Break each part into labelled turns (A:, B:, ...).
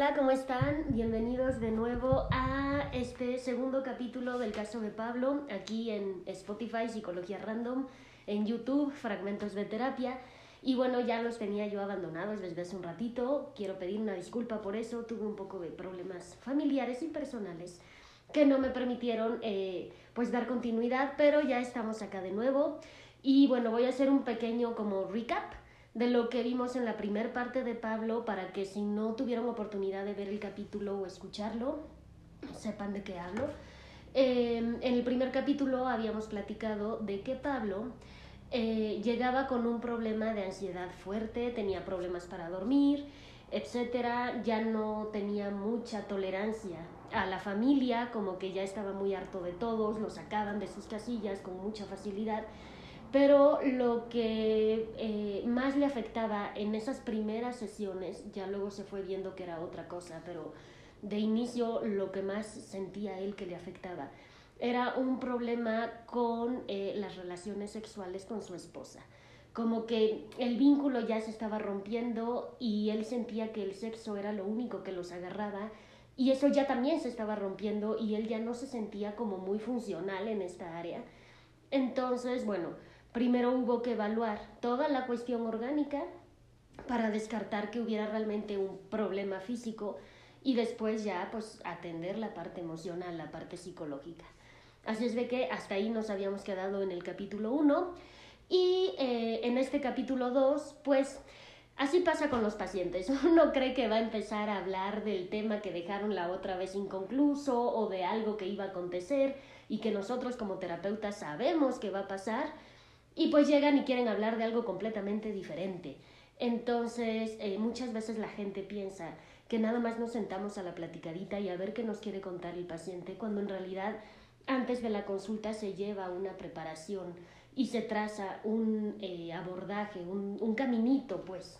A: Hola, ¿cómo están? Bienvenidos de nuevo a este segundo capítulo del caso de Pablo, aquí en Spotify, Psicología Random, en YouTube, Fragmentos de Terapia. Y bueno, ya los tenía yo abandonados desde hace un ratito. Quiero pedir una disculpa por eso. Tuve un poco de problemas familiares y personales que no me permitieron eh, pues dar continuidad, pero ya estamos acá de nuevo. Y bueno, voy a hacer un pequeño como recap de lo que vimos en la primera parte de Pablo para que si no tuvieron oportunidad de ver el capítulo o escucharlo, sepan de qué hablo. Eh, en el primer capítulo habíamos platicado de que Pablo eh, llegaba con un problema de ansiedad fuerte, tenía problemas para dormir, etcétera, ya no tenía mucha tolerancia a la familia, como que ya estaba muy harto de todos, lo sacaban de sus casillas con mucha facilidad pero lo que eh, más le afectaba en esas primeras sesiones, ya luego se fue viendo que era otra cosa, pero de inicio lo que más sentía él que le afectaba era un problema con eh, las relaciones sexuales con su esposa. Como que el vínculo ya se estaba rompiendo y él sentía que el sexo era lo único que los agarraba y eso ya también se estaba rompiendo y él ya no se sentía como muy funcional en esta área. Entonces, bueno, Primero hubo que evaluar toda la cuestión orgánica para descartar que hubiera realmente un problema físico y después ya pues atender la parte emocional, la parte psicológica. Así es de que hasta ahí nos habíamos quedado en el capítulo 1 y eh, en este capítulo 2 pues así pasa con los pacientes. Uno cree que va a empezar a hablar del tema que dejaron la otra vez inconcluso o de algo que iba a acontecer y que nosotros como terapeutas sabemos que va a pasar y pues llegan y quieren hablar de algo completamente diferente. Entonces, eh, muchas veces la gente piensa que nada más nos sentamos a la platicadita y a ver qué nos quiere contar el paciente, cuando en realidad antes de la consulta se lleva una preparación y se traza un eh, abordaje, un, un caminito, pues.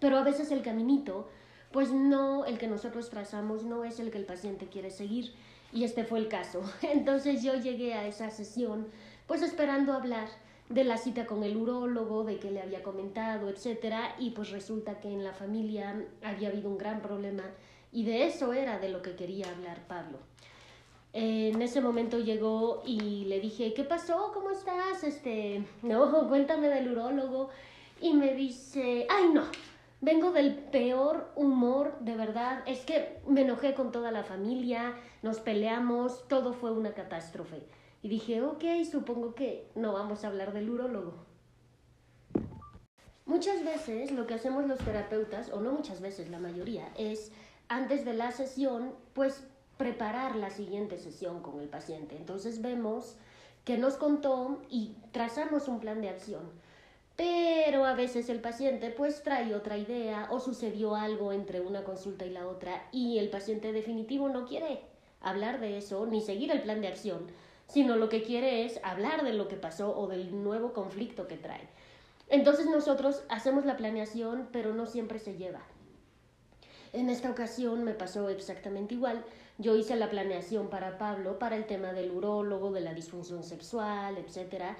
A: Pero a veces el caminito, pues no, el que nosotros trazamos no es el que el paciente quiere seguir. Y este fue el caso. Entonces yo llegué a esa sesión, pues esperando hablar de la cita con el urólogo, de que le había comentado, etcétera, y pues resulta que en la familia había habido un gran problema y de eso era de lo que quería hablar Pablo. En ese momento llegó y le dije, ¿qué pasó? ¿Cómo estás? Este, no, cuéntame del urólogo. Y me dice, ay no, vengo del peor humor, de verdad. Es que me enojé con toda la familia, nos peleamos, todo fue una catástrofe. Y dije, ok, supongo que no vamos a hablar del urólogo. Muchas veces lo que hacemos los terapeutas, o no muchas veces, la mayoría, es antes de la sesión, pues preparar la siguiente sesión con el paciente. Entonces vemos que nos contó y trazamos un plan de acción. Pero a veces el paciente pues trae otra idea o sucedió algo entre una consulta y la otra y el paciente definitivo no quiere hablar de eso ni seguir el plan de acción sino lo que quiere es hablar de lo que pasó o del nuevo conflicto que trae. Entonces nosotros hacemos la planeación, pero no siempre se lleva. En esta ocasión me pasó exactamente igual. Yo hice la planeación para Pablo, para el tema del urólogo, de la disfunción sexual, etc.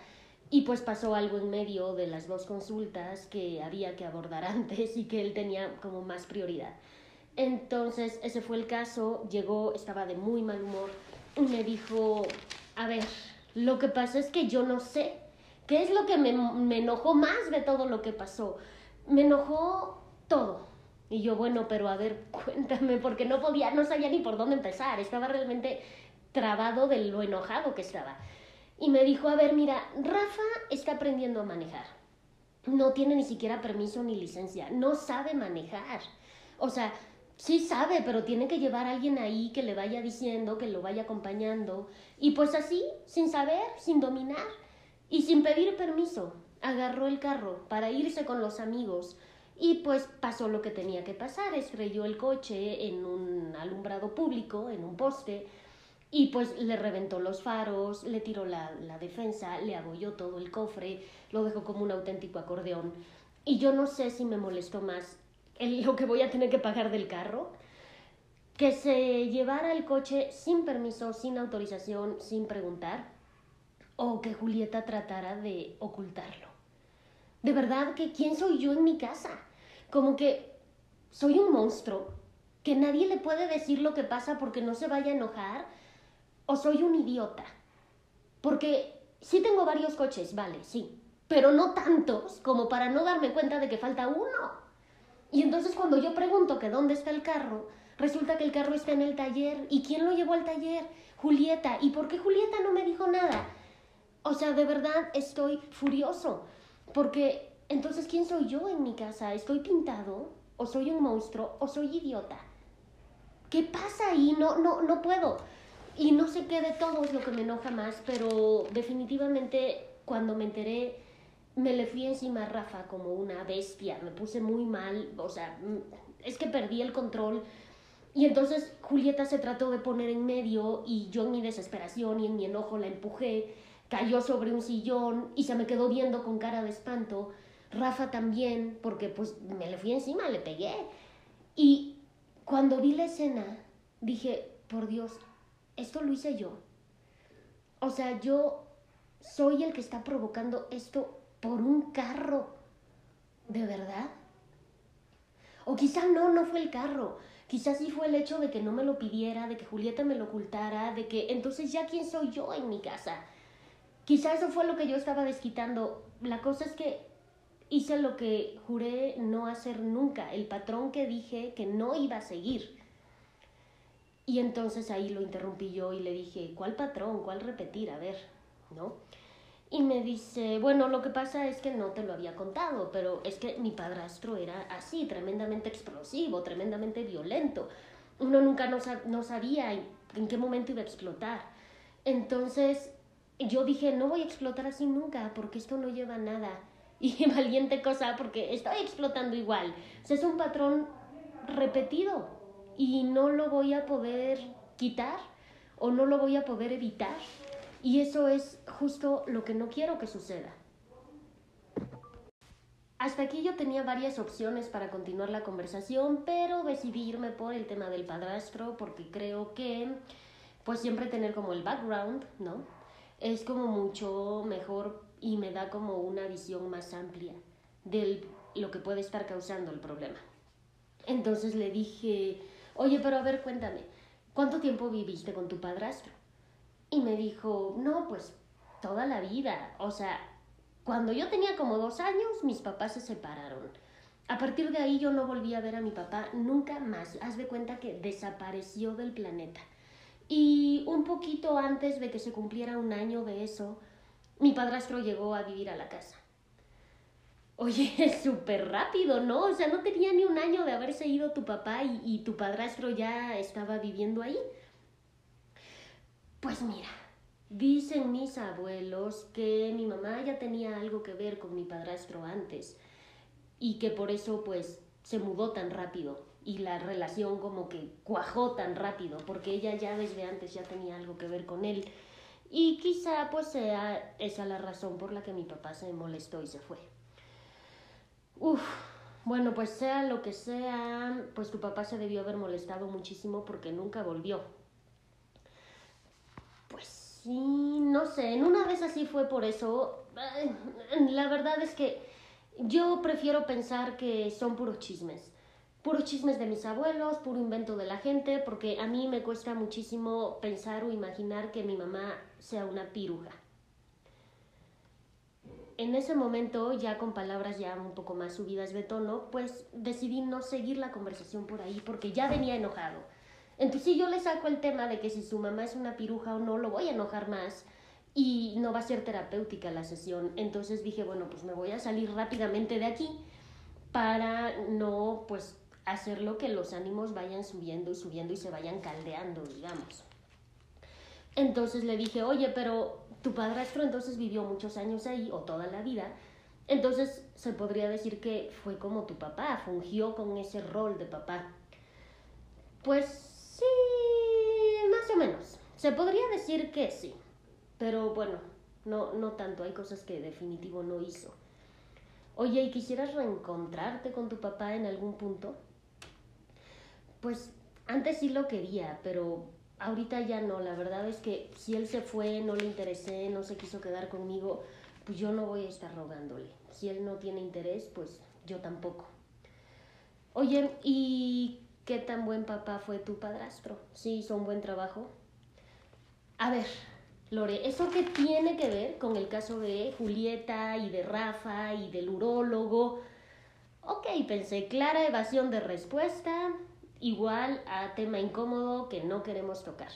A: Y pues pasó algo en medio de las dos consultas que había que abordar antes y que él tenía como más prioridad. Entonces, ese fue el caso. Llegó, estaba de muy mal humor me dijo, a ver, lo que pasa es que yo no sé. ¿Qué es lo que me, me enojó más de todo lo que pasó? Me enojó todo. Y yo, bueno, pero a ver, cuéntame, porque no podía, no sabía ni por dónde empezar. Estaba realmente trabado de lo enojado que estaba. Y me dijo, a ver, mira, Rafa está aprendiendo a manejar. No tiene ni siquiera permiso ni licencia. No sabe manejar. O sea, Sí sabe, pero tiene que llevar a alguien ahí que le vaya diciendo, que lo vaya acompañando. Y pues así, sin saber, sin dominar y sin pedir permiso, agarró el carro para irse con los amigos. Y pues pasó lo que tenía que pasar, estrelló el coche en un alumbrado público, en un poste, y pues le reventó los faros, le tiró la, la defensa, le abolló todo el cofre, lo dejó como un auténtico acordeón. Y yo no sé si me molestó más lo que voy a tener que pagar del carro, que se llevara el coche sin permiso, sin autorización, sin preguntar, o que Julieta tratara de ocultarlo. De verdad que quién soy yo en mi casa? Como que soy un monstruo. que nadie le puede decir lo que pasa porque no se vaya a enojar, o soy un idiota. Porque sí tengo varios coches, vale, sí, pero no tantos como para no darme cuenta de que falta uno. Y entonces cuando yo pregunto que dónde está el carro, resulta que el carro está en el taller. ¿Y quién lo llevó al taller? Julieta. ¿Y por qué Julieta no me dijo nada? O sea, de verdad estoy furioso. Porque entonces, ¿quién soy yo en mi casa? ¿Estoy pintado? ¿O soy un monstruo? ¿O soy idiota? ¿Qué pasa ahí? No, no, no puedo. Y no sé qué de todo es lo que me enoja más, pero definitivamente cuando me enteré, me le fui encima a Rafa como una bestia, me puse muy mal, o sea, mm, es que perdí el control. Y entonces Julieta se trató de poner en medio y yo en mi desesperación y en mi enojo la empujé, cayó sobre un sillón y se me quedó viendo con cara de espanto. Rafa también, porque pues me le fui encima, le pegué. Y cuando vi la escena, dije, por Dios, esto lo hice yo. O sea, yo soy el que está provocando esto por un carro. ¿De verdad? O quizá no, no fue el carro. Quizás sí fue el hecho de que no me lo pidiera, de que Julieta me lo ocultara, de que entonces ya quién soy yo en mi casa. Quizá eso fue lo que yo estaba desquitando. La cosa es que hice lo que juré no hacer nunca, el patrón que dije que no iba a seguir. Y entonces ahí lo interrumpí yo y le dije, ¿cuál patrón? ¿Cuál repetir? A ver, ¿no? Y me dice, bueno, lo que pasa es que no te lo había contado, pero es que mi padrastro era así, tremendamente explosivo, tremendamente violento. Uno nunca no, no sabía en qué momento iba a explotar. Entonces yo dije, no voy a explotar así nunca, porque esto no lleva a nada. Y valiente cosa, porque estoy explotando igual. O sea, es un patrón repetido y no lo voy a poder quitar o no lo voy a poder evitar. Y eso es justo lo que no quiero que suceda. Hasta aquí yo tenía varias opciones para continuar la conversación, pero decidí irme por el tema del padrastro porque creo que pues siempre tener como el background, ¿no? Es como mucho mejor y me da como una visión más amplia de lo que puede estar causando el problema. Entonces le dije, oye, pero a ver, cuéntame, ¿cuánto tiempo viviste con tu padrastro? Y me dijo, no, pues toda la vida. O sea, cuando yo tenía como dos años, mis papás se separaron. A partir de ahí yo no volví a ver a mi papá nunca más. Haz de cuenta que desapareció del planeta. Y un poquito antes de que se cumpliera un año de eso, mi padrastro llegó a vivir a la casa. Oye, súper rápido, ¿no? O sea, no tenía ni un año de haberse ido tu papá y, y tu padrastro ya estaba viviendo ahí. Pues mira, dicen mis abuelos que mi mamá ya tenía algo que ver con mi padrastro antes y que por eso pues se mudó tan rápido y la relación como que cuajó tan rápido porque ella ya desde antes ya tenía algo que ver con él. Y quizá pues sea esa la razón por la que mi papá se molestó y se fue. Uf, bueno, pues sea lo que sea, pues tu papá se debió haber molestado muchísimo porque nunca volvió. Sí, no sé, en una vez así fue por eso. La verdad es que yo prefiero pensar que son puros chismes puros chismes de mis abuelos, puro invento de la gente, porque a mí me cuesta muchísimo pensar o imaginar que mi mamá sea una piruja. En ese momento, ya con palabras ya un poco más subidas de tono, pues decidí no seguir la conversación por ahí porque ya venía enojado. Entonces, si yo le saco el tema de que si su mamá es una piruja o no, lo voy a enojar más y no va a ser terapéutica la sesión. Entonces dije, bueno, pues me voy a salir rápidamente de aquí para no, pues, hacerlo que los ánimos vayan subiendo y subiendo y se vayan caldeando, digamos. Entonces le dije, oye, pero tu padrastro entonces vivió muchos años ahí o toda la vida. Entonces se podría decir que fue como tu papá, fungió con ese rol de papá. Pues sí, más o menos. Se podría decir que sí. Pero bueno, no, no tanto. Hay cosas que definitivo no hizo. Oye, ¿y quisieras reencontrarte con tu papá en algún punto? Pues antes sí lo quería, pero ahorita ya no. La verdad es que si él se fue, no le interesé, no se quiso quedar conmigo, pues yo no voy a estar rogándole. Si él no tiene interés, pues yo tampoco. Oye, ¿y ¿qué tan buen papá fue tu padrastro? ¿Sí hizo un buen trabajo? A ver, Lore, ¿eso qué tiene que ver con el caso de Julieta y de Rafa y del urólogo? Ok, pensé, clara evasión de respuesta, igual a tema incómodo que no queremos tocar.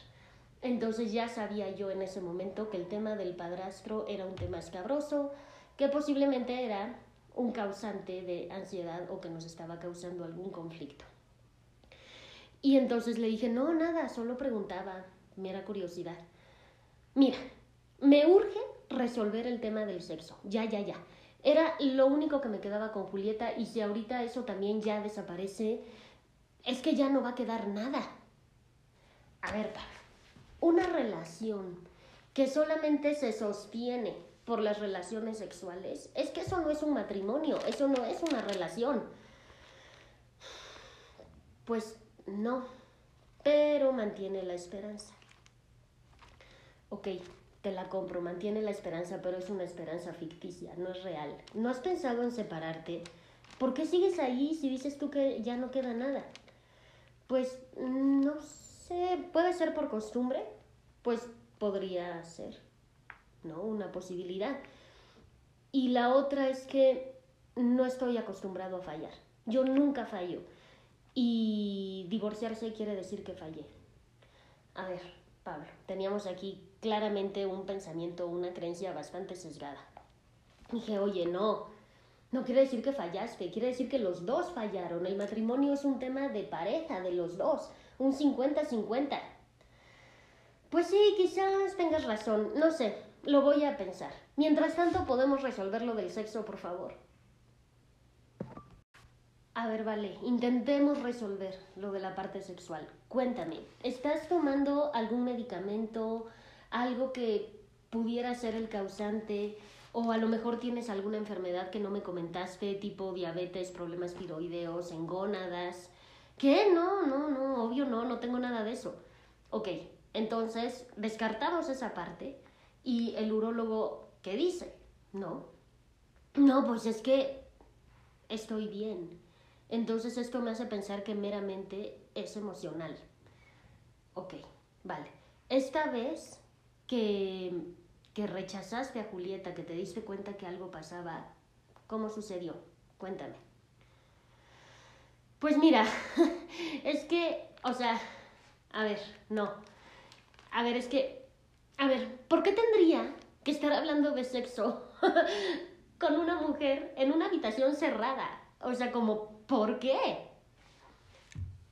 A: Entonces ya sabía yo en ese momento que el tema del padrastro era un tema escabroso, que posiblemente era un causante de ansiedad o que nos estaba causando algún conflicto. Y entonces le dije, no, nada, solo preguntaba, mera curiosidad. Mira, me urge resolver el tema del sexo, ya, ya, ya. Era lo único que me quedaba con Julieta y si ahorita eso también ya desaparece, es que ya no va a quedar nada. A ver, una relación que solamente se sostiene por las relaciones sexuales, es que eso no es un matrimonio, eso no es una relación. Pues no, pero mantiene la esperanza. Ok, te la compro, mantiene la esperanza, pero es una esperanza ficticia, no es real. ¿No has pensado en separarte? ¿Por qué sigues ahí si dices tú que ya no queda nada? Pues no sé, puede ser por costumbre, pues podría ser. ¿no? Una posibilidad. Y la otra es que no estoy acostumbrado a fallar. Yo nunca fallo. Y divorciarse quiere decir que fallé. A ver, Pablo, teníamos aquí claramente un pensamiento, una creencia bastante sesgada. Dije, oye, no, no quiere decir que fallaste, quiere decir que los dos fallaron. El matrimonio es un tema de pareja, de los dos, un 50-50. Pues sí, quizás tengas razón, no sé, lo voy a pensar. Mientras tanto, podemos resolver lo del sexo, por favor. A ver, vale, intentemos resolver lo de la parte sexual. Cuéntame, ¿estás tomando algún medicamento, algo que pudiera ser el causante? O a lo mejor tienes alguna enfermedad que no me comentaste, tipo diabetes, problemas tiroideos, engónadas. ¿Qué? No, no, no, obvio no, no tengo nada de eso. Ok, entonces descartamos esa parte y el urólogo, ¿qué dice? No. No, pues es que estoy bien. Entonces esto me hace pensar que meramente es emocional. Ok, vale. Esta vez que, que rechazaste a Julieta, que te diste cuenta que algo pasaba, ¿cómo sucedió? Cuéntame. Pues mira, es que, o sea, a ver, no. A ver, es que a ver, ¿por qué tendría que estar hablando de sexo con una mujer en una habitación cerrada? O sea, como, ¿por qué?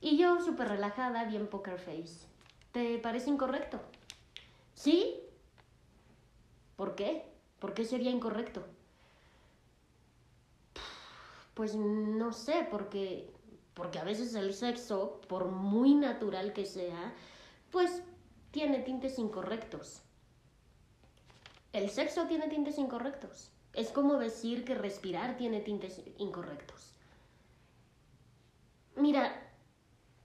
A: Y yo, súper relajada, bien poker face. ¿Te parece incorrecto? ¿Sí? ¿Por qué? ¿Por qué sería incorrecto? Pues no sé, porque, porque a veces el sexo, por muy natural que sea, pues tiene tintes incorrectos. El sexo tiene tintes incorrectos. Es como decir que respirar tiene tintes incorrectos. Mira,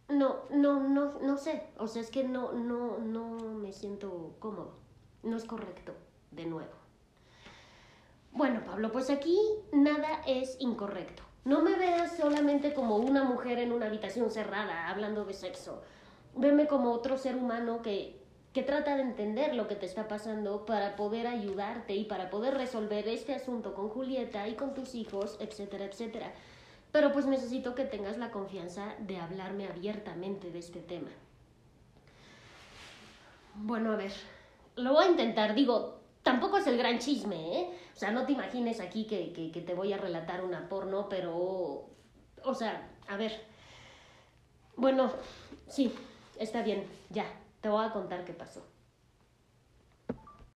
A: no, no, no, no sé. O sea, es que no, no, no me siento cómodo. No es correcto, de nuevo. Bueno, Pablo, pues aquí nada es incorrecto. No me veas solamente como una mujer en una habitación cerrada hablando de sexo. Veme como otro ser humano que que trata de entender lo que te está pasando para poder ayudarte y para poder resolver este asunto con Julieta y con tus hijos, etcétera, etcétera. Pero pues necesito que tengas la confianza de hablarme abiertamente de este tema. Bueno, a ver, lo voy a intentar. Digo, tampoco es el gran chisme, ¿eh? O sea, no te imagines aquí que, que, te voy a relatar una porno, pero... O sea, a ver. Bueno, sí, está bien, ya, te voy a contar qué pasó.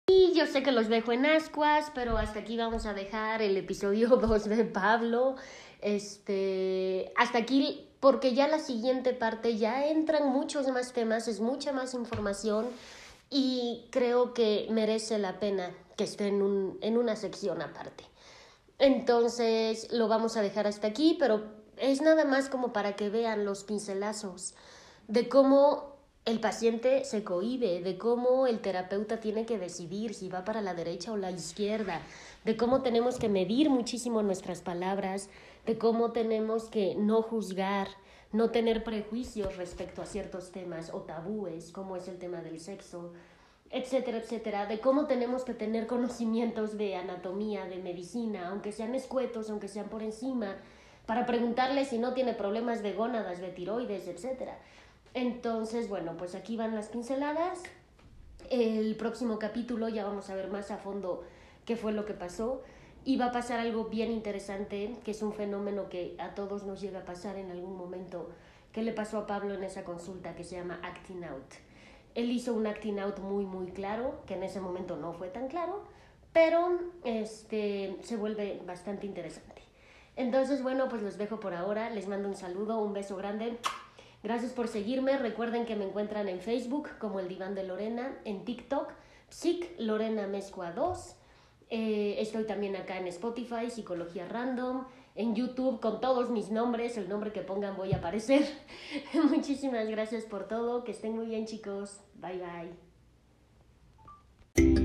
A: Y yo sé que los dejo en ascuas, pero hasta aquí vamos a dejar el episodio 2 de Pablo. Este, hasta aquí porque ya la siguiente parte ya entran muchos más temas, es mucha más información y creo que merece la pena que esté en, un, en una sección aparte. Entonces lo vamos a dejar hasta aquí, pero es nada más como para que vean los pincelazos de cómo el paciente se cohíbe de cómo el terapeuta tiene que decidir si va para la derecha o la izquierda, de cómo tenemos que medir muchísimo nuestras palabras, de cómo tenemos que no juzgar, no tener prejuicios respecto a ciertos temas o tabúes, como es el tema del sexo, etcétera, etcétera, de cómo tenemos que tener conocimientos de anatomía, de medicina, aunque sean escuetos, aunque sean por encima, para preguntarle si no tiene problemas de gónadas, de tiroides, etcétera. Entonces, bueno, pues aquí van las pinceladas. El próximo capítulo ya vamos a ver más a fondo qué fue lo que pasó. Y va a pasar algo bien interesante, que es un fenómeno que a todos nos llega a pasar en algún momento, que le pasó a Pablo en esa consulta, que se llama acting out. Él hizo un acting out muy, muy claro, que en ese momento no fue tan claro, pero este, se vuelve bastante interesante. Entonces, bueno, pues los dejo por ahora. Les mando un saludo, un beso grande. Gracias por seguirme. Recuerden que me encuentran en Facebook como el Diván de Lorena, en TikTok, Psic Lorena Mezcua 2 eh, estoy también acá en Spotify, Psicología Random, en YouTube con todos mis nombres, el nombre que pongan voy a aparecer. Muchísimas gracias por todo, que estén muy bien chicos, bye bye.